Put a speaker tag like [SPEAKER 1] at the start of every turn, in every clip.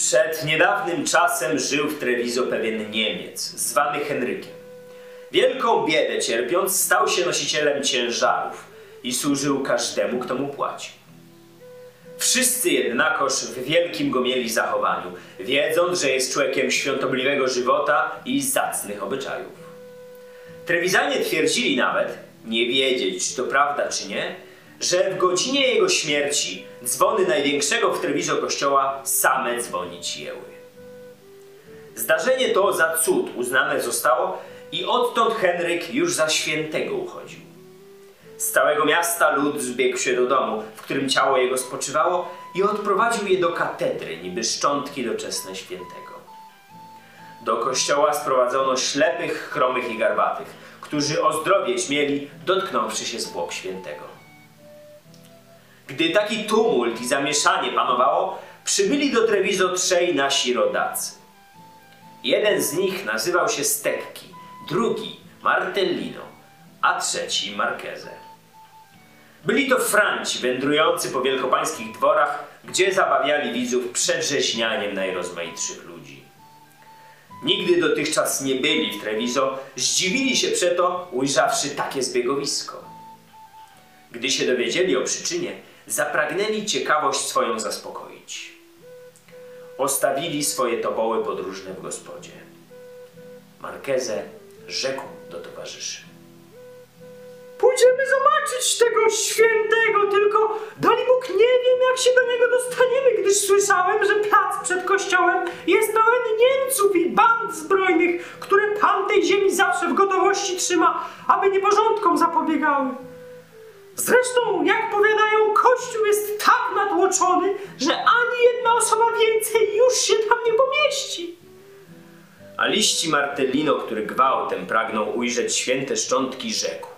[SPEAKER 1] Przed niedawnym czasem żył w Treviso pewien Niemiec, zwany Henrykiem. Wielką biedę cierpiąc, stał się nosicielem ciężarów i służył każdemu, kto mu płacił. Wszyscy jednakoż w wielkim go mieli zachowaniu, wiedząc, że jest człowiekiem świątobliwego żywota i zacnych obyczajów. Trewizanie twierdzili nawet, nie wiedzieć czy to prawda czy nie, że w godzinie jego śmierci dzwony największego w Treviso kościoła same dzwonić jęły. Zdarzenie to za cud uznane zostało i odtąd Henryk już za świętego uchodził. Z całego miasta lud zbiegł się do domu, w którym ciało jego spoczywało i odprowadził je do katedry, niby szczątki doczesne świętego. Do kościoła sprowadzono ślepych, chromych i garbatych, którzy ozdrowieć mieli, dotknąwszy się zwłok świętego. Gdy taki tumult i zamieszanie panowało, przybyli do Treviso trzej nasi rodacy. Jeden z nich nazywał się Stekki, drugi Martellino, a trzeci Marqueze. Byli to Franci wędrujący po wielkopańskich dworach, gdzie zabawiali widzów przedrzeźnianiem najrozmaitszych ludzi. Nigdy dotychczas nie byli w Treviso, zdziwili się przeto, ujrzawszy takie zbiegowisko. Gdy się dowiedzieli o przyczynie, zapragnęli ciekawość swoją zaspokoić. Ostawili swoje toboły podróżne w gospodzie. Markezę rzekł do towarzyszy.
[SPEAKER 2] Pójdziemy zobaczyć tego świętego, tylko dali Bóg nie wiem, jak się do niego dostaniemy, gdyż słyszałem, że plac przed kościołem jest pełen Niemców i band zbrojnych, które Pan tej ziemi zawsze w gotowości trzyma, aby nieporządkom zapobiegały. Zresztą, jak powiadają, kościół jest tak natłoczony, że ani jedna osoba więcej już się tam nie pomieści.
[SPEAKER 1] A liści Martellino, który gwałtem pragnął ujrzeć święte szczątki, rzekł.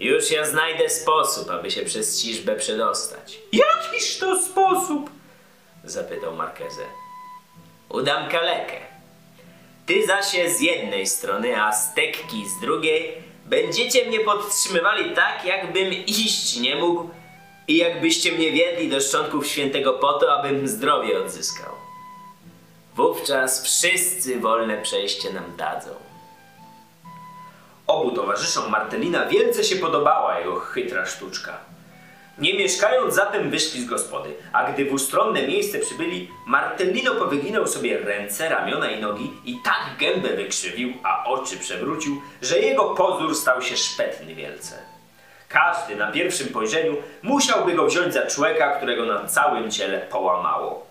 [SPEAKER 1] Już ja znajdę sposób, aby się przez ciżbę przedostać.
[SPEAKER 2] Jakiż to sposób?
[SPEAKER 1] Zapytał Markezę. Udam kalekę. Ty zaś z jednej strony, a stekki z drugiej będziecie mnie podtrzymywali tak, jakbym iść nie mógł i jakbyście mnie wiedli do szczątków świętego po to, abym zdrowie odzyskał. Wówczas wszyscy wolne przejście nam dadzą. Obu towarzyszom Martelina wielce się podobała jego chytra sztuczka. Nie mieszkając zatem wyszli z gospody, a gdy w ustronne miejsce przybyli, Martellino powyginał sobie ręce, ramiona i nogi i tak gębę wykrzywił, a oczy przewrócił, że jego pozór stał się szpetny wielce. Każdy na pierwszym spojrzeniu musiałby go wziąć za człowieka, którego na całym ciele połamało.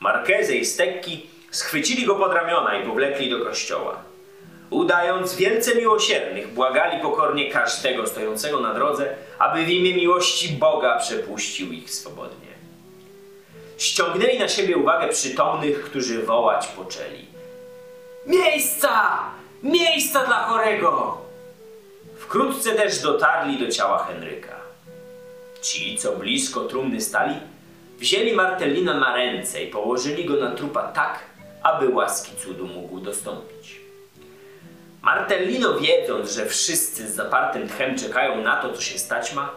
[SPEAKER 1] Markezy i Stekki schwycili go pod ramiona i powlekli do kościoła. Udając wielce miłosiernych, błagali pokornie każdego stojącego na drodze, aby w imię miłości Boga przepuścił ich swobodnie. Ściągnęli na siebie uwagę przytomnych, którzy wołać poczęli. Miejsca! Miejsca dla chorego! Wkrótce też dotarli do ciała Henryka. Ci, co blisko trumny stali, wzięli Martellina na ręce i położyli go na trupa tak, aby łaski cudu mógł dostąpić. Martellino, wiedząc, że wszyscy z zapartym tchem czekają na to, co się stać ma,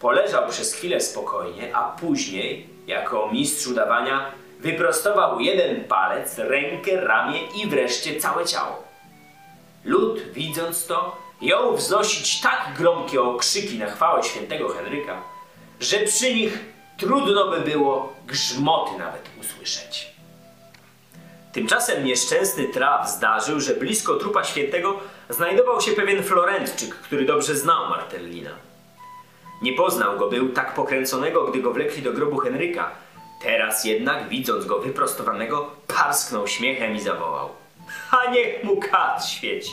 [SPEAKER 1] poleżał przez chwilę spokojnie, a później, jako mistrz udawania, wyprostował jeden palec, rękę, ramię i wreszcie całe ciało. Lud, widząc to, jął wznosić tak gromkie okrzyki na chwałę świętego Henryka, że przy nich trudno by było grzmoty nawet usłyszeć. Tymczasem nieszczęsny traf zdarzył, że blisko trupa świętego znajdował się pewien Florentczyk, który dobrze znał Martellina. Nie poznał go był tak pokręconego, gdy go wlekli do grobu Henryka. Teraz jednak, widząc go wyprostowanego, parsknął śmiechem i zawołał. A niech mu kat świeci!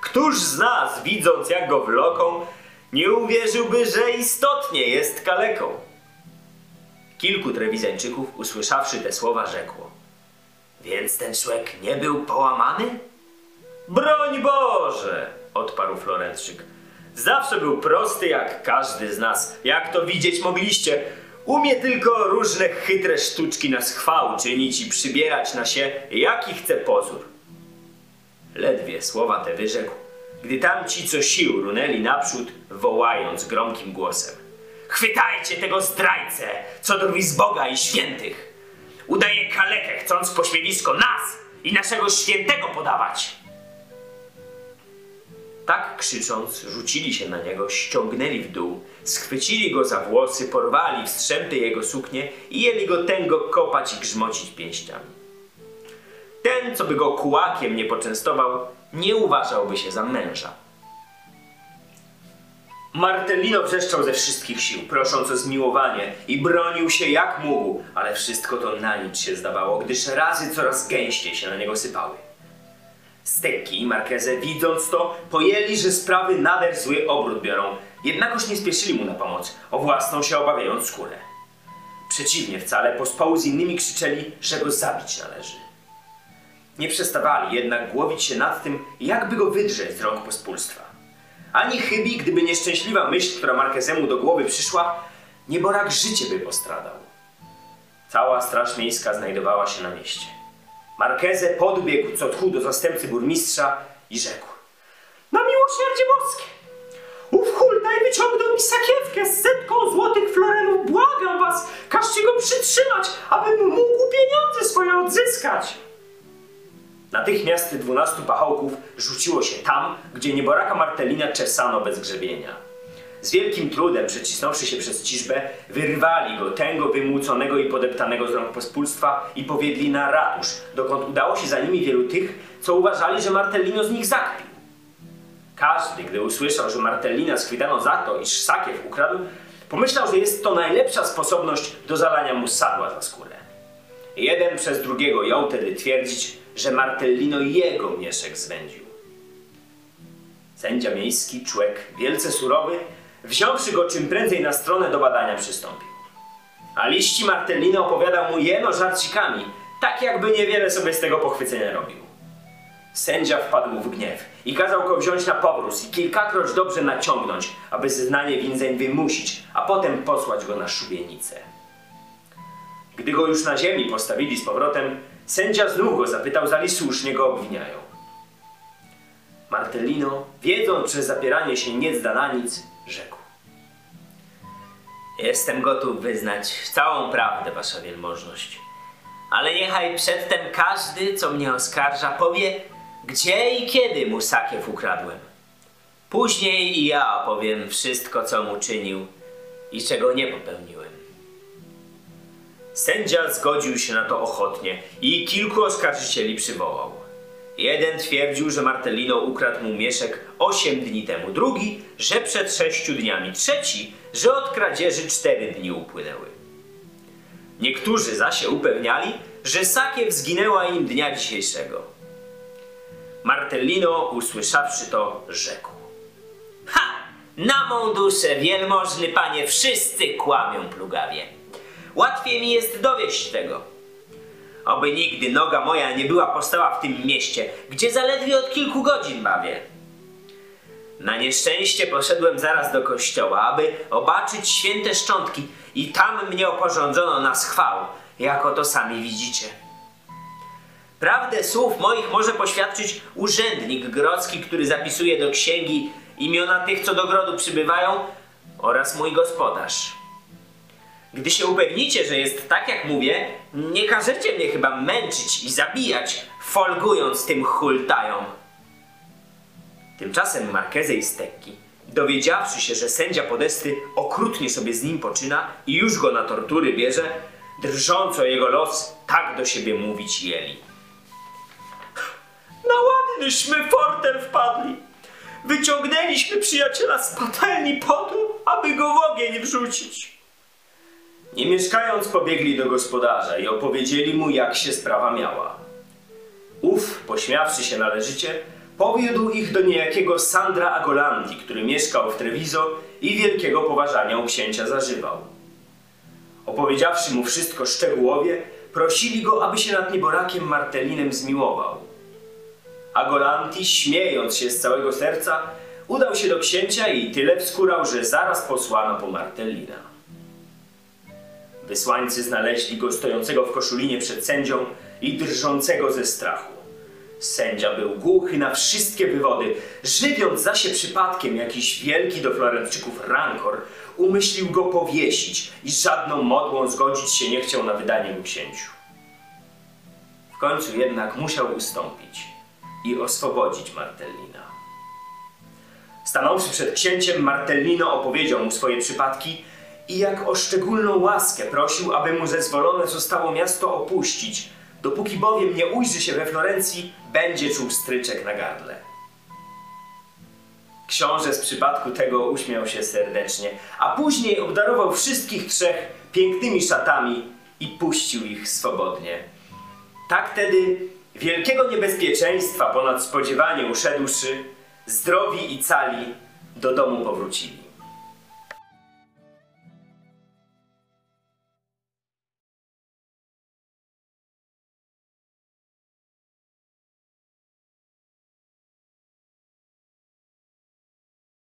[SPEAKER 1] Któż z nas, widząc jak go wloką, nie uwierzyłby, że istotnie jest kaleką? Kilku trewizańczyków, usłyszawszy te słowa, rzekło. Więc ten człowiek nie był połamany? Broń Boże! odparł Florentczyk. Zawsze był prosty jak każdy z nas, jak to widzieć mogliście. Umie tylko różne chytre sztuczki na schwał czynić i przybierać na się, jaki chce pozór. Ledwie słowa te wyrzekł, gdy tamci co sił runęli naprzód, wołając gromkim głosem. Chwytajcie tego zdrajcę, co drwi z Boga i świętych! Udaje kalekę, chcąc pośmiewisko nas i naszego świętego podawać. Tak krzycząc, rzucili się na niego, ściągnęli w dół, schwycili go za włosy, porwali w strzępy jego suknie i jeli go tęgo kopać i grzmocić pięściami. Ten, co by go kułakiem nie poczęstował, nie uważałby się za męża. Martellino wrzeszczał ze wszystkich sił, prosząc o zmiłowanie i bronił się jak mógł, ale wszystko to na nic się zdawało, gdyż razy coraz gęściej się na niego sypały. Stekki i Markezę, widząc to, pojęli, że sprawy nader zły obrót biorą, jednakoż nie spieszyli mu na pomoc, o własną się obawiając skórę. Przeciwnie wcale, pospołu z innymi krzyczeli, że go zabić należy. Nie przestawali jednak głowić się nad tym, jakby go wydrzeć z rąk pospólstwa. Ani chybi, gdyby nieszczęśliwa myśl, która Markezemu do głowy przyszła, nieborak życie by postradał. Cała straż miejska znajdowała się na mieście. Markezę podbiegł co tchu do zastępcy burmistrza i rzekł.
[SPEAKER 2] Na miłosierdzie boskie! Ów hultaj wyciągnął mi sakiewkę z setką złotych florenów. Błagam was, każcie go przytrzymać, abym mógł pieniądze swoje odzyskać.
[SPEAKER 1] Natychmiast dwunastu pachołków rzuciło się tam, gdzie nieboraka Martelina czesano bez grzebienia. Z wielkim trudem, przecisnąwszy się przez ciżbę, wyrwali go, tęgo wymłóconego i podeptanego z rąk pospólstwa i powiedzieli na ratusz, dokąd udało się za nimi wielu tych, co uważali, że Martellino z nich zakpił. Każdy, gdy usłyszał, że Martellina schwytano za to, iż sakiew ukradł, pomyślał, że jest to najlepsza sposobność do zalania mu sadła za skórę. Jeden przez drugiego jął tedy twierdzić, że Martellino jego mieszek zwędził. Sędzia miejski, człek wielce surowy, wziąwszy go czym prędzej na stronę do badania przystąpił. A liści Martellino opowiadał mu jeno żarcikami, tak jakby niewiele sobie z tego pochwycenia robił. Sędzia wpadł w gniew i kazał go wziąć na powróz i kilkakroć dobrze naciągnąć, aby zeznanie winzeń wymusić, a potem posłać go na szubienicę. Gdy go już na ziemi postawili z powrotem, sędzia znów go zapytał, zali słusznie go obwiniają. Martellino, wiedząc, że zapieranie się nie zda na nic, rzekł. Jestem gotów wyznać całą prawdę, wasza wielmożność. Ale niechaj przedtem każdy, co mnie oskarża, powie, gdzie i kiedy mu sakiew ukradłem. Później i ja opowiem wszystko, co mu czynił i czego nie popełniłem. Sędzia zgodził się na to ochotnie i kilku oskarżycieli przywołał. Jeden twierdził, że Martellino ukradł mu mieszek osiem dni temu, drugi, że przed sześciu dniami, trzeci, że od kradzieży cztery dni upłynęły. Niektórzy zaś się upewniali, że sakiew zginęła im dnia dzisiejszego. Martellino, usłyszawszy to, rzekł. Ha! Na mą duszę, wielmożny panie, wszyscy kłamią plugawie. Łatwiej mi jest dowieść tego. Oby nigdy noga moja nie była postała w tym mieście, gdzie zaledwie od kilku godzin bawię. Na nieszczęście poszedłem zaraz do kościoła, aby obaczyć święte szczątki i tam mnie oporządzono na schwał, jako to sami widzicie. Prawdę słów moich może poświadczyć urzędnik grodzki, który zapisuje do księgi imiona tych, co do grodu przybywają oraz mój gospodarz. Gdy się upewnicie, że jest tak jak mówię, nie każecie mnie chyba męczyć i zabijać, folgując tym hultajom. Tymczasem Markezę i Stekki, dowiedziawszy się, że sędzia Podesty okrutnie sobie z nim poczyna i już go na tortury bierze, drżąco jego los tak do siebie mówić jeli. Na ładnyśmy fortel wpadli. Wyciągnęliśmy przyjaciela z patelni potu, aby go w ogień wrzucić. Nie mieszkając, pobiegli do gospodarza i opowiedzieli mu, jak się sprawa miała. Ów, pośmiawszy się należycie, powiódł ich do niejakiego Sandra Agolanti, który mieszkał w Treviso i wielkiego poważania u księcia zażywał. Opowiedziawszy mu wszystko szczegółowie, prosili go, aby się nad nieborakiem Martelinem zmiłował. Agolanti, śmiejąc się z całego serca, udał się do księcia i tyle wskórał, że zaraz posłano po Martellina. Wysłańcy znaleźli go stojącego w koszulinie przed sędzią i drżącego ze strachu. Sędzia był głuchy na wszystkie wywody, żywiąc za się przypadkiem jakiś wielki do Florenczyków rankor, umyślił go powiesić i żadną modłą zgodzić się nie chciał na wydanie mu księciu. końcu jednak musiał ustąpić i oswobodzić Martellina. Stanąwszy przed księciem, Martellino opowiedział mu swoje przypadki i jak o szczególną łaskę prosił, aby mu zezwolone zostało miasto opuścić, dopóki bowiem nie ujrzy się we Florencji, będzie czuł stryczek na gardle. Książę z przypadku tego uśmiał się serdecznie, a później obdarował wszystkich trzech pięknymi szatami i puścił ich swobodnie. Tak tedy wielkiego niebezpieczeństwa ponad spodziewanie uszedłszy, zdrowi i cali do domu powrócili.